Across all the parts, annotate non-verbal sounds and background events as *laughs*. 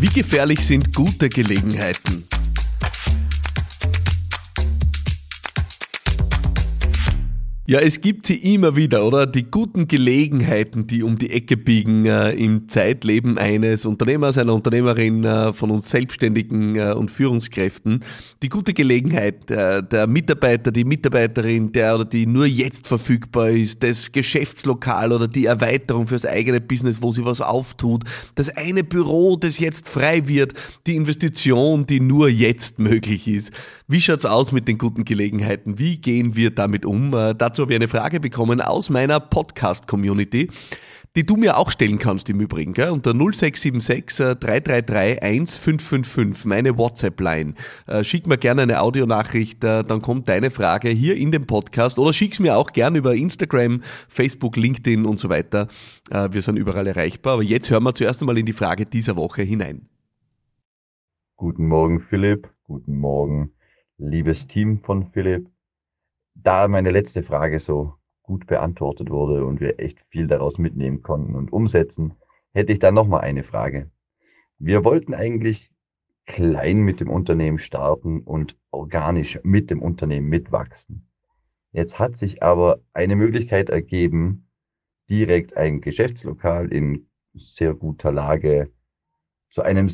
Wie gefährlich sind gute Gelegenheiten? Ja, es gibt sie immer wieder, oder? Die guten Gelegenheiten, die um die Ecke biegen äh, im Zeitleben eines Unternehmers, einer Unternehmerin, äh, von uns Selbstständigen äh, und Führungskräften. Die gute Gelegenheit, äh, der Mitarbeiter, die Mitarbeiterin, der oder die nur jetzt verfügbar ist, das Geschäftslokal oder die Erweiterung fürs eigene Business, wo sie was auftut, das eine Büro, das jetzt frei wird, die Investition, die nur jetzt möglich ist. Wie schaut's aus mit den guten Gelegenheiten? Wie gehen wir damit um? Äh, dazu dazu habe ich eine Frage bekommen aus meiner Podcast-Community, die du mir auch stellen kannst im Übrigen, gell? unter 0676 333 1555, meine WhatsApp-Line. Äh, schick mir gerne eine Audionachricht, äh, dann kommt deine Frage hier in den Podcast oder schick's mir auch gerne über Instagram, Facebook, LinkedIn und so weiter. Äh, wir sind überall erreichbar. Aber jetzt hören wir zuerst einmal in die Frage dieser Woche hinein. Guten Morgen, Philipp. Guten Morgen, liebes Team von Philipp da meine letzte Frage so gut beantwortet wurde und wir echt viel daraus mitnehmen konnten und umsetzen, hätte ich dann nochmal eine Frage. Wir wollten eigentlich klein mit dem Unternehmen starten und organisch mit dem Unternehmen mitwachsen. Jetzt hat sich aber eine Möglichkeit ergeben, direkt ein Geschäftslokal in sehr guter Lage zu einem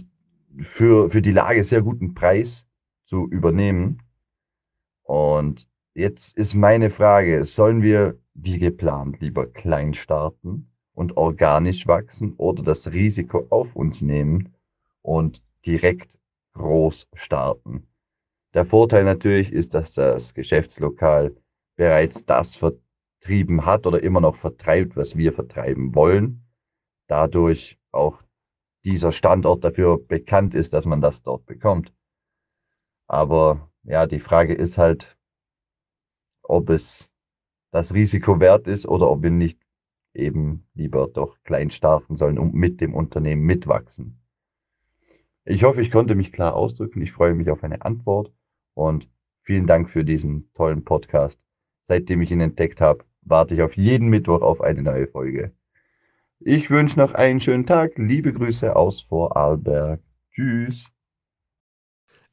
für, für die Lage sehr guten Preis zu übernehmen. Und Jetzt ist meine Frage, sollen wir wie geplant lieber klein starten und organisch wachsen oder das Risiko auf uns nehmen und direkt groß starten? Der Vorteil natürlich ist, dass das Geschäftslokal bereits das vertrieben hat oder immer noch vertreibt, was wir vertreiben wollen. Dadurch auch dieser Standort dafür bekannt ist, dass man das dort bekommt. Aber ja, die Frage ist halt, ob es das Risiko wert ist oder ob wir nicht eben lieber doch klein starten sollen und mit dem Unternehmen mitwachsen. Ich hoffe, ich konnte mich klar ausdrücken. Ich freue mich auf eine Antwort und vielen Dank für diesen tollen Podcast. Seitdem ich ihn entdeckt habe, warte ich auf jeden Mittwoch auf eine neue Folge. Ich wünsche noch einen schönen Tag. Liebe Grüße aus Vorarlberg. Tschüss.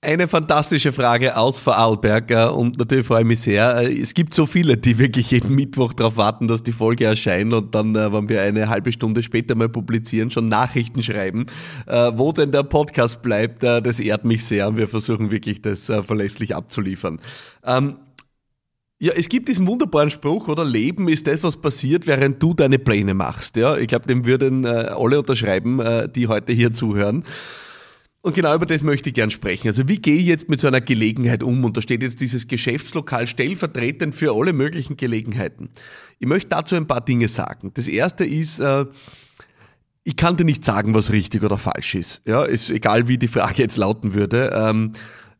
Eine fantastische Frage aus Vorarlberg äh, und natürlich freue ich mich sehr. Äh, es gibt so viele, die *laughs* wirklich jeden Mittwoch darauf warten, dass die Folge erscheint und dann, äh, wenn wir eine halbe Stunde später mal publizieren, schon Nachrichten schreiben, wo denn der Podcast bleibt. Das ehrt mich sehr und wir versuchen wirklich das verlässlich abzuliefern. Ähm, ja, es gibt diesen wunderbaren Spruch, oder? Leben ist das, was passiert, während du deine Pläne machst. Ja, ich glaube, dem würden alle unterschreiben, die heute hier zuhören. Und genau über das möchte ich gern sprechen. Also wie gehe ich jetzt mit so einer Gelegenheit um? Und da steht jetzt dieses Geschäftslokal stellvertretend für alle möglichen Gelegenheiten. Ich möchte dazu ein paar Dinge sagen. Das erste ist, äh, ich kann dir nicht sagen, was richtig oder falsch ist. Ja, ist egal, wie die Frage jetzt lauten würde. Ähm,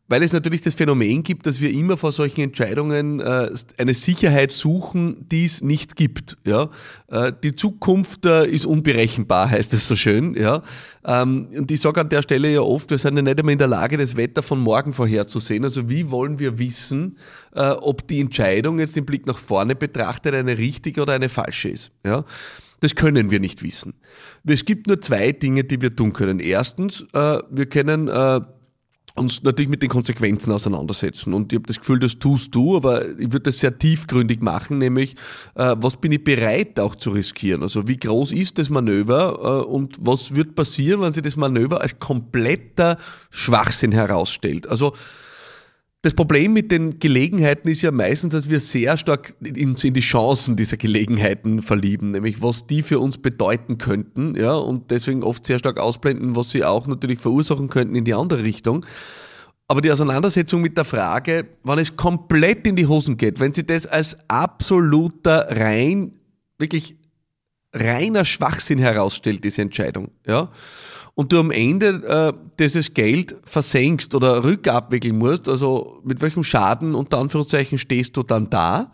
weil es natürlich das Phänomen gibt, dass wir immer vor solchen Entscheidungen äh, eine Sicherheit suchen, die es nicht gibt. Ja? Äh, die Zukunft äh, ist unberechenbar, *laughs* heißt es so schön. Ja? Ähm, und ich sage an der Stelle ja oft, wir sind ja nicht immer in der Lage, das Wetter von morgen vorherzusehen. Also wie wollen wir wissen, ob die Entscheidung jetzt im Blick nach vorne betrachtet eine richtige oder eine falsche ist? Ja? Das können wir nicht wissen. Es gibt nur zwei Dinge, die wir tun können. Erstens, wir können uns natürlich mit den Konsequenzen auseinandersetzen. Und ich habe das Gefühl, das tust du, aber ich würde das sehr tiefgründig machen, nämlich äh, was bin ich bereit auch zu riskieren? Also wie groß ist das Manöver äh, und was wird passieren, wenn sich das Manöver als kompletter Schwachsinn herausstellt? Also das Problem mit den Gelegenheiten ist ja meistens, dass wir sehr stark in, in, die Chancen dieser Gelegenheiten verlieben, nämlich was die für uns bedeuten könnten, ja, und deswegen oft sehr stark ausblenden, was sie auch natürlich verursachen könnten in die andere Richtung. Aber die Auseinandersetzung mit der Frage, wann es komplett in die Hosen geht, wenn sie das als absoluter rein, wirklich reiner Schwachsinn herausstellt, diese Entscheidung, ja, und du am Ende äh, dieses Geld versenkst oder rückabwickeln musst, also mit welchem Schaden unter Anführungszeichen stehst du dann da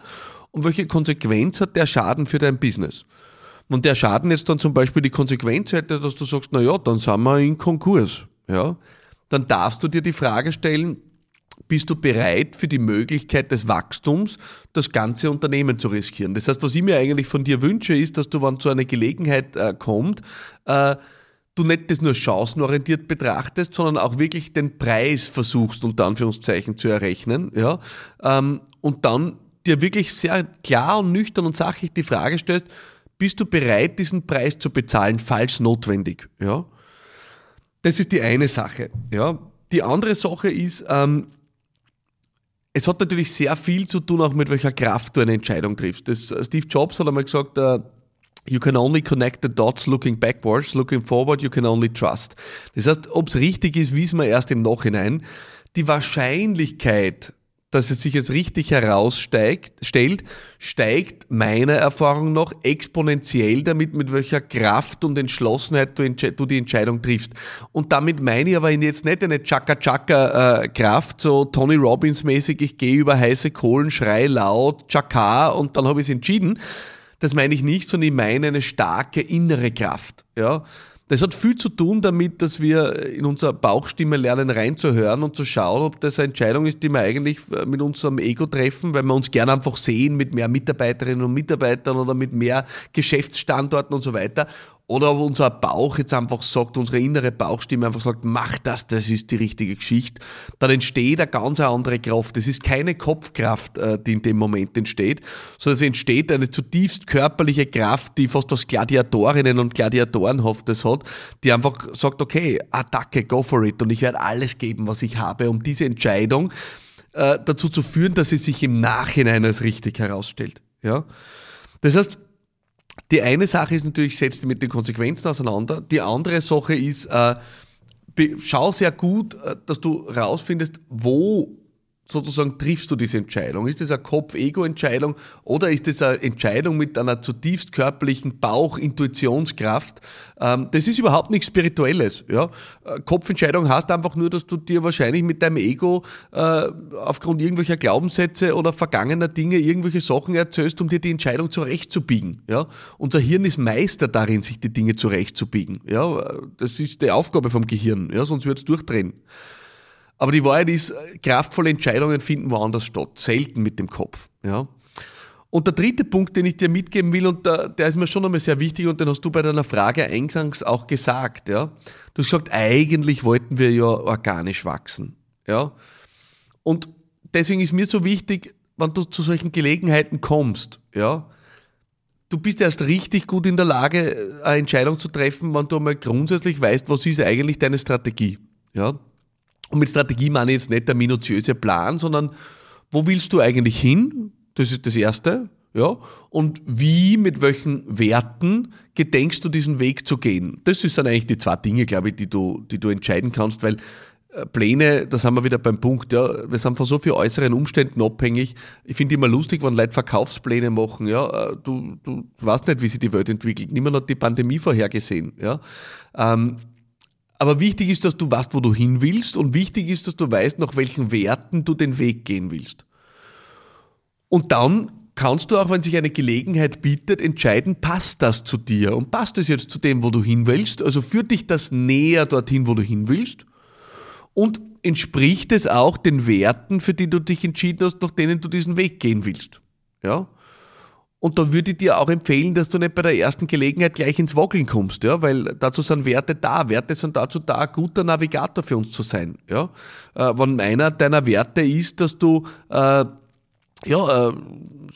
und welche Konsequenz hat der Schaden für dein Business? Und der Schaden jetzt dann zum Beispiel die Konsequenz hätte, dass du sagst, na ja, dann sind wir in Konkurs, ja, dann darfst du dir die Frage stellen, bist du bereit für die Möglichkeit des Wachstums, das ganze Unternehmen zu riskieren? Das heißt, was ich mir eigentlich von dir wünsche, ist, dass du, wenn zu einer Gelegenheit äh, kommt, äh, du nicht das nur chancenorientiert betrachtest, sondern auch wirklich den Preis versuchst, unter Anführungszeichen zu errechnen, ja, ähm, und dann dir wirklich sehr klar und nüchtern und sachlich die Frage stellst, bist du bereit, diesen Preis zu bezahlen, falls notwendig, ja. Das ist die eine Sache, ja. Die andere Sache ist, ähm, es hat natürlich sehr viel zu tun, auch mit welcher Kraft du eine Entscheidung triffst. Das, äh, Steve Jobs hat einmal gesagt, uh, You can only connect the dots looking backwards, looking forward, you can only trust. Das heißt, ob es richtig ist, wissen wir erst im Nachhinein. Die Wahrscheinlichkeit, dass es sich als richtig heraussteigt, stellt, steigt meiner Erfahrung nach exponentiell damit, mit welcher Kraft und Entschlossenheit du, du die Entscheidung triffst. Und damit meine ich aber jetzt nicht eine Chaka-Chaka-Kraft, so Tony Robbins-mäßig, ich gehe über heiße Kohlen, schrei laut, Chaka und dann habe ich es entschieden. Das meine ich nicht, sondern ich meine eine starke innere Kraft. Ja, das hat viel zu tun damit, dass wir in unserer Bauchstimme lernen reinzuhören und zu schauen, ob das eine Entscheidung ist, die wir eigentlich äh, mit unserem Ego treffen, weil wir uns gerne einfach sehen mit mehr Mitarbeiterinnen und Mitarbeitern oder mit mehr Geschäftsstandorten und so weiter oder ob unser Bauch jetzt einfach sagt, unsere innere Bauchstimme einfach sagt, mach das, das ist die richtige Geschichte, dann entsteht eine ganz andere Kraft. Das ist keine Kopfkraft, äh, die in dem Moment entsteht, sondern es entsteht eine zutiefst körperliche Kraft, die fast aus Gladiatorinnen und Gladiatorenhaftes hat, die einfach sagt, okay, Attacke, go for it und ich werde alles geben, was ich habe, um diese Entscheidung äh, dazu zu führen, dass sie sich im Nachhinein als richtig herausstellt. Ja? Das heißt, die eine Sache ist natürlich, setz dich mit den Konsequenzen auseinander. Die andere Sache ist, äh, schau sehr gut, äh, dass du rausfindest, wo sozusagen triffst du diese Entscheidung? Ist das eine Kopf-Ego-Entscheidung oder ist das eine Entscheidung mit einer zutiefst körperlichen Bauch-Intuitionskraft? Ähm, das ist überhaupt nichts Spirituelles. Ja? Äh, Kopfentscheidung heißt einfach nur, dass du dir wahrscheinlich mit deinem Ego äh, aufgrund irgendwelcher Glaubenssätze oder vergangener Dinge irgendwelche Sachen erzählst, um dir die Entscheidung zurechtzubiegen. Ja? Unser Hirn ist Meister darin, sich die Dinge zurechtzubiegen. Ja? Das ist die Aufgabe vom Gehirn, ja? sonst wird es durchdrehen. Aber die Wahrheit ist, kraftvolle Entscheidungen finden woanders statt, selten mit dem Kopf. Ja. Und der dritte Punkt, den ich dir mitgeben will, und der, der ist mir schon einmal sehr wichtig, und den hast du bei deiner Frage eingangs auch gesagt. Ja. Du hast gesagt, eigentlich wollten wir ja organisch wachsen. Ja. Und deswegen ist mir so wichtig, wenn du zu solchen Gelegenheiten kommst, ja, du bist erst richtig gut in der Lage, eine Entscheidung zu treffen, wenn du einmal grundsätzlich weißt, was ist eigentlich deine Strategie. Ja. Und mit Strategie meine ich jetzt nicht der minutiöse Plan, sondern wo willst du eigentlich hin? Das ist das Erste. Ja, und wie, mit welchen Werten gedenkst du diesen Weg zu gehen? Das sind dann eigentlich die zwei Dinge, glaube ich, die du, die du entscheiden kannst, weil äh, Pläne, da sind wir wieder beim Punkt, ja, wir sind von so vielen äußeren Umständen abhängig. Ich finde immer lustig, wenn Leute Verkaufspläne machen, ja, äh, du, du weißt nicht, wie sich die Welt entwickelt. Niemand hat die Pandemie vorhergesehen, ja. Ähm, aber wichtig ist, dass du weißt, wo du hin willst und wichtig ist, dass du weißt, nach welchen Werten du den Weg gehen willst. Und dann kannst du auch, wenn sich eine Gelegenheit bietet, entscheiden, passt das zu dir und passt es jetzt zu dem, wo du hin willst? Also führt dich das näher dorthin, wo du hin willst? Und entspricht es auch den Werten, für die du dich entschieden hast, nach denen du diesen Weg gehen willst? Ja? Und da würde ich dir auch empfehlen, dass du nicht bei der ersten Gelegenheit gleich ins Wackeln kommst, ja, weil dazu sind Werte da. Werte sind dazu da, ein guter Navigator für uns zu sein, ja. Äh, wenn einer deiner Werte ist, dass du, äh, ja, äh,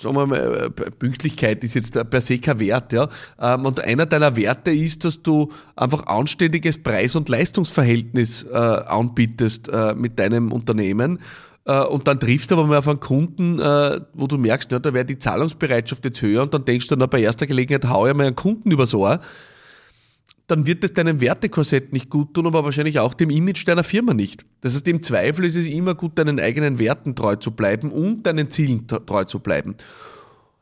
sagen wir mal, äh, Pünktlichkeit ist jetzt per se kein Wert, ja. Ähm, und einer deiner Werte ist, dass du einfach anständiges Preis- und Leistungsverhältnis äh, anbietest äh, mit deinem Unternehmen und dann triffst du aber mal auf einen Kunden, äh, wo du merkst, ja, da wäre die Zahlungsbereitschaft jetzt höher und dann denkst du, na, bei erster Gelegenheit hau ich mal einen Kunden übers Ohr, dann wird das deinem Wertekorsett nicht gut tun, aber wahrscheinlich auch dem Image deiner Firma nicht. Das heißt, im Zweifel ist es immer gut, deinen eigenen Werten treu zu bleiben und deinen Zielen treu zu bleiben.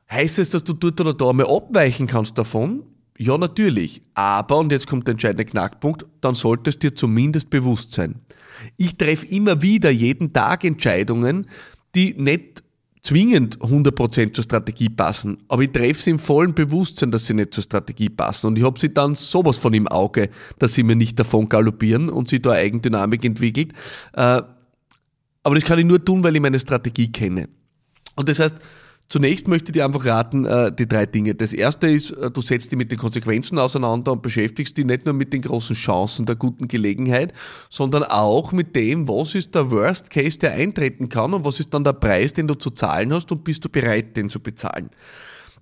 Heißt es, dass du dort oder da mal abweichen kannst davon? Ja, natürlich. Aber, und jetzt kommt der entscheidende Knackpunkt, dann solltest dir zumindest bewusst sein. Ich treffe immer wieder jeden Tag Entscheidungen, die nicht zwingend 100% zur Strategie passen, aber ich treffe sie im vollen Bewusstsein, dass sie nicht zur Strategie passen und ich habe sie dann sowas von im Auge, dass sie mir nicht davon galoppieren und sie da Eigendynamik entwickelt. Äh, aber das kann ich nur tun, weil ich meine Strategie kenne. Und das heißt, Zunächst möchte ich dir einfach raten, äh, die drei Dinge. Das erste ist, äh, du setzt dich mit den Konsequenzen auseinander und beschäftigst dich nicht nur mit den großen Chancen der guten Gelegenheit, sondern auch mit dem, was ist der Worst Case, der eintreten kann und was ist dann der Preis, den du zu zahlen hast und bist du bereit, den zu bezahlen.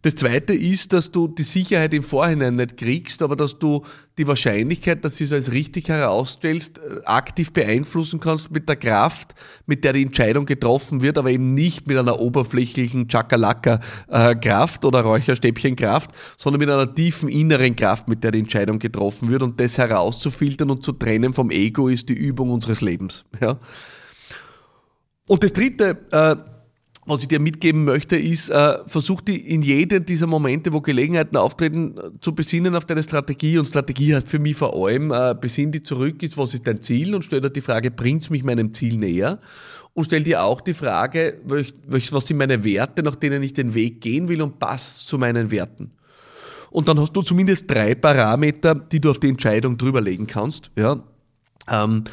Das zweite ist, dass du die Sicherheit im Vorhinein nicht kriegst, aber dass du die Wahrscheinlichkeit, dass du es als richtig herausstellst, äh, aktiv beeinflussen kannst mit der Kraft, mit der die Entscheidung getroffen wird, aber eben nicht mit einer oberflächlichen Chakalaka-Kraft oder Räucherstäbchen-Kraft, sondern mit einer tiefen inneren Kraft, mit der die Entscheidung getroffen wird. Und das herauszufiltern und zu trennen vom Ego ist die Übung unseres Lebens. Ja. Und das dritte, äh, was ich dir mitgeben möchte, ist, äh, versuch die in jedem dieser Momente, wo Gelegenheiten auftreten, äh, zu besinnen auf deine Strategie. Und Strategie heißt für mich vor allem, äh, besinn die zurück, ist, was ist dein Ziel? Und stell dir die Frage, bringt's mich meinem Ziel näher? Und stell dir auch die Frage, was sind meine Werte, nach denen ich den Weg gehen will und passt zu meinen Werten? Und dann hast du zumindest drei Parameter, die du auf die Entscheidung drüberlegen kannst. Ja. Ähm,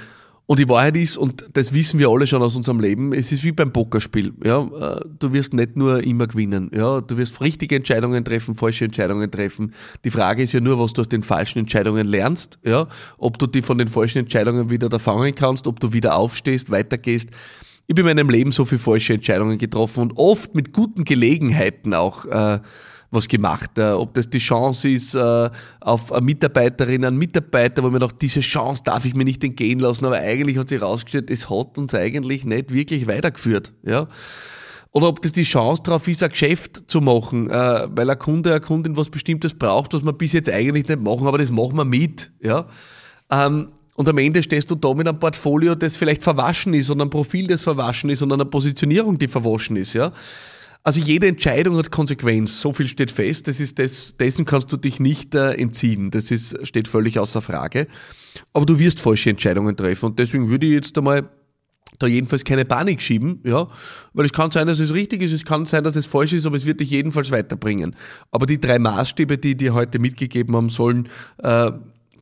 und die Wahrheit ist, und das wissen wir alle schon aus unserem Leben, es ist wie beim Pokerspiel. Ja, äh, du wirst nicht nur immer gewinnen. Ja, du wirst richtige Entscheidungen treffen, falsche Entscheidungen treffen. Die Frage ist ja nur, was du aus den falschen Entscheidungen lernst. Ja, ob du die von den falschen Entscheidungen wieder da fangen kannst, ob du wieder aufstehst, weitergehst. Ich bin in meinem Leben so viele falsche Entscheidungen getroffen und oft mit guten Gelegenheiten auch. Äh, was gemacht. Äh, ob das die Chance ist äh, auf eine Mitarbeiterin, einen Mitarbeiter, wo mir noch diese Chance darf ich mir nicht entgehen lassen, aber eigentlich hat sich herausgestellt, es hat uns eigentlich nicht wirklich weitergeführt. Ja? Oder ob das die Chance darauf ist, ein Geschäft zu machen, äh, weil ein Kunde, eine Kundin was Bestimmtes braucht, was wir bis jetzt eigentlich nicht machen, aber das machen wir mit. Ja? Ähm, und am Ende stehst du da mit einem Portfolio, das vielleicht verwaschen ist und einem Profil, das verwaschen ist und einer Positionierung, die verwaschen ist. Ja? Also jede Entscheidung hat Konsequenz, so viel steht fest. Das ist des, dessen kannst du dich nicht äh, entziehen. Das ist, steht völlig außer Frage. Aber du wirst falsche Entscheidungen treffen. Und deswegen würde ich jetzt einmal da jedenfalls keine Panik schieben, ja, weil es kann sein, dass es richtig ist, es kann sein, dass es falsch ist, aber es wird dich jedenfalls weiterbringen. Aber die drei Maßstäbe, die dir heute mitgegeben haben, sollen äh,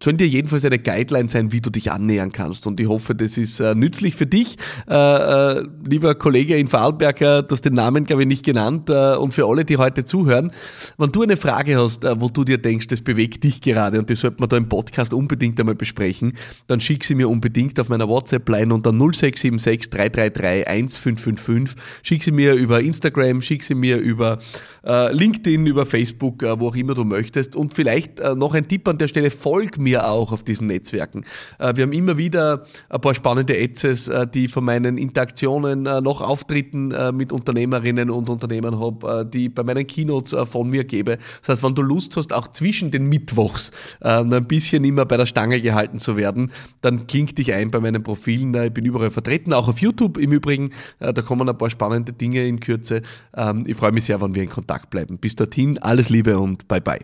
sollen dir jedenfalls eine Guideline sein, wie du dich annähern kannst. Und ich hoffe, das ist äh, nützlich für dich. Äh, äh, lieber Kollege in Vorarlberger, du hast den Namen, glaube ich, nicht genannt. Äh, und für alle, die heute zuhören, wenn du eine Frage hast, äh, wo du dir denkst, das bewegt dich gerade und das sollte man da im Podcast unbedingt einmal besprechen, dann schick sie mir unbedingt auf meiner WhatsApp-Line unter 0676 333 1555. Schick sie mir über Instagram, schick sie mir über äh, LinkedIn, über Facebook, wo auch immer du möchtest. Und vielleicht noch ein Tipp an der Stelle, folg mir mir auch auf diesen Netzwerken. Äh, wir haben immer wieder ein paar spannende Ads, äh, die von meinen Interaktionen äh, noch Auftritten mit Unternehmerinnen und Unternehmern habe, die bei meinen Keynotes von mir gebe. Das heißt, wenn du Lust hast, auch zwischen den Mittwochs ein bisschen immer bei der Stange gehalten zu werden, dann kling dich ein bei meinen Profilen. Ich bin überall vertreten, auch auf YouTube im Übrigen. Da kommen ein paar spannende Dinge in Kürze. Ähm, ich freue mich sehr, wenn wir in Kontakt bleiben. Bis dorthin, alles Liebe und bye bye.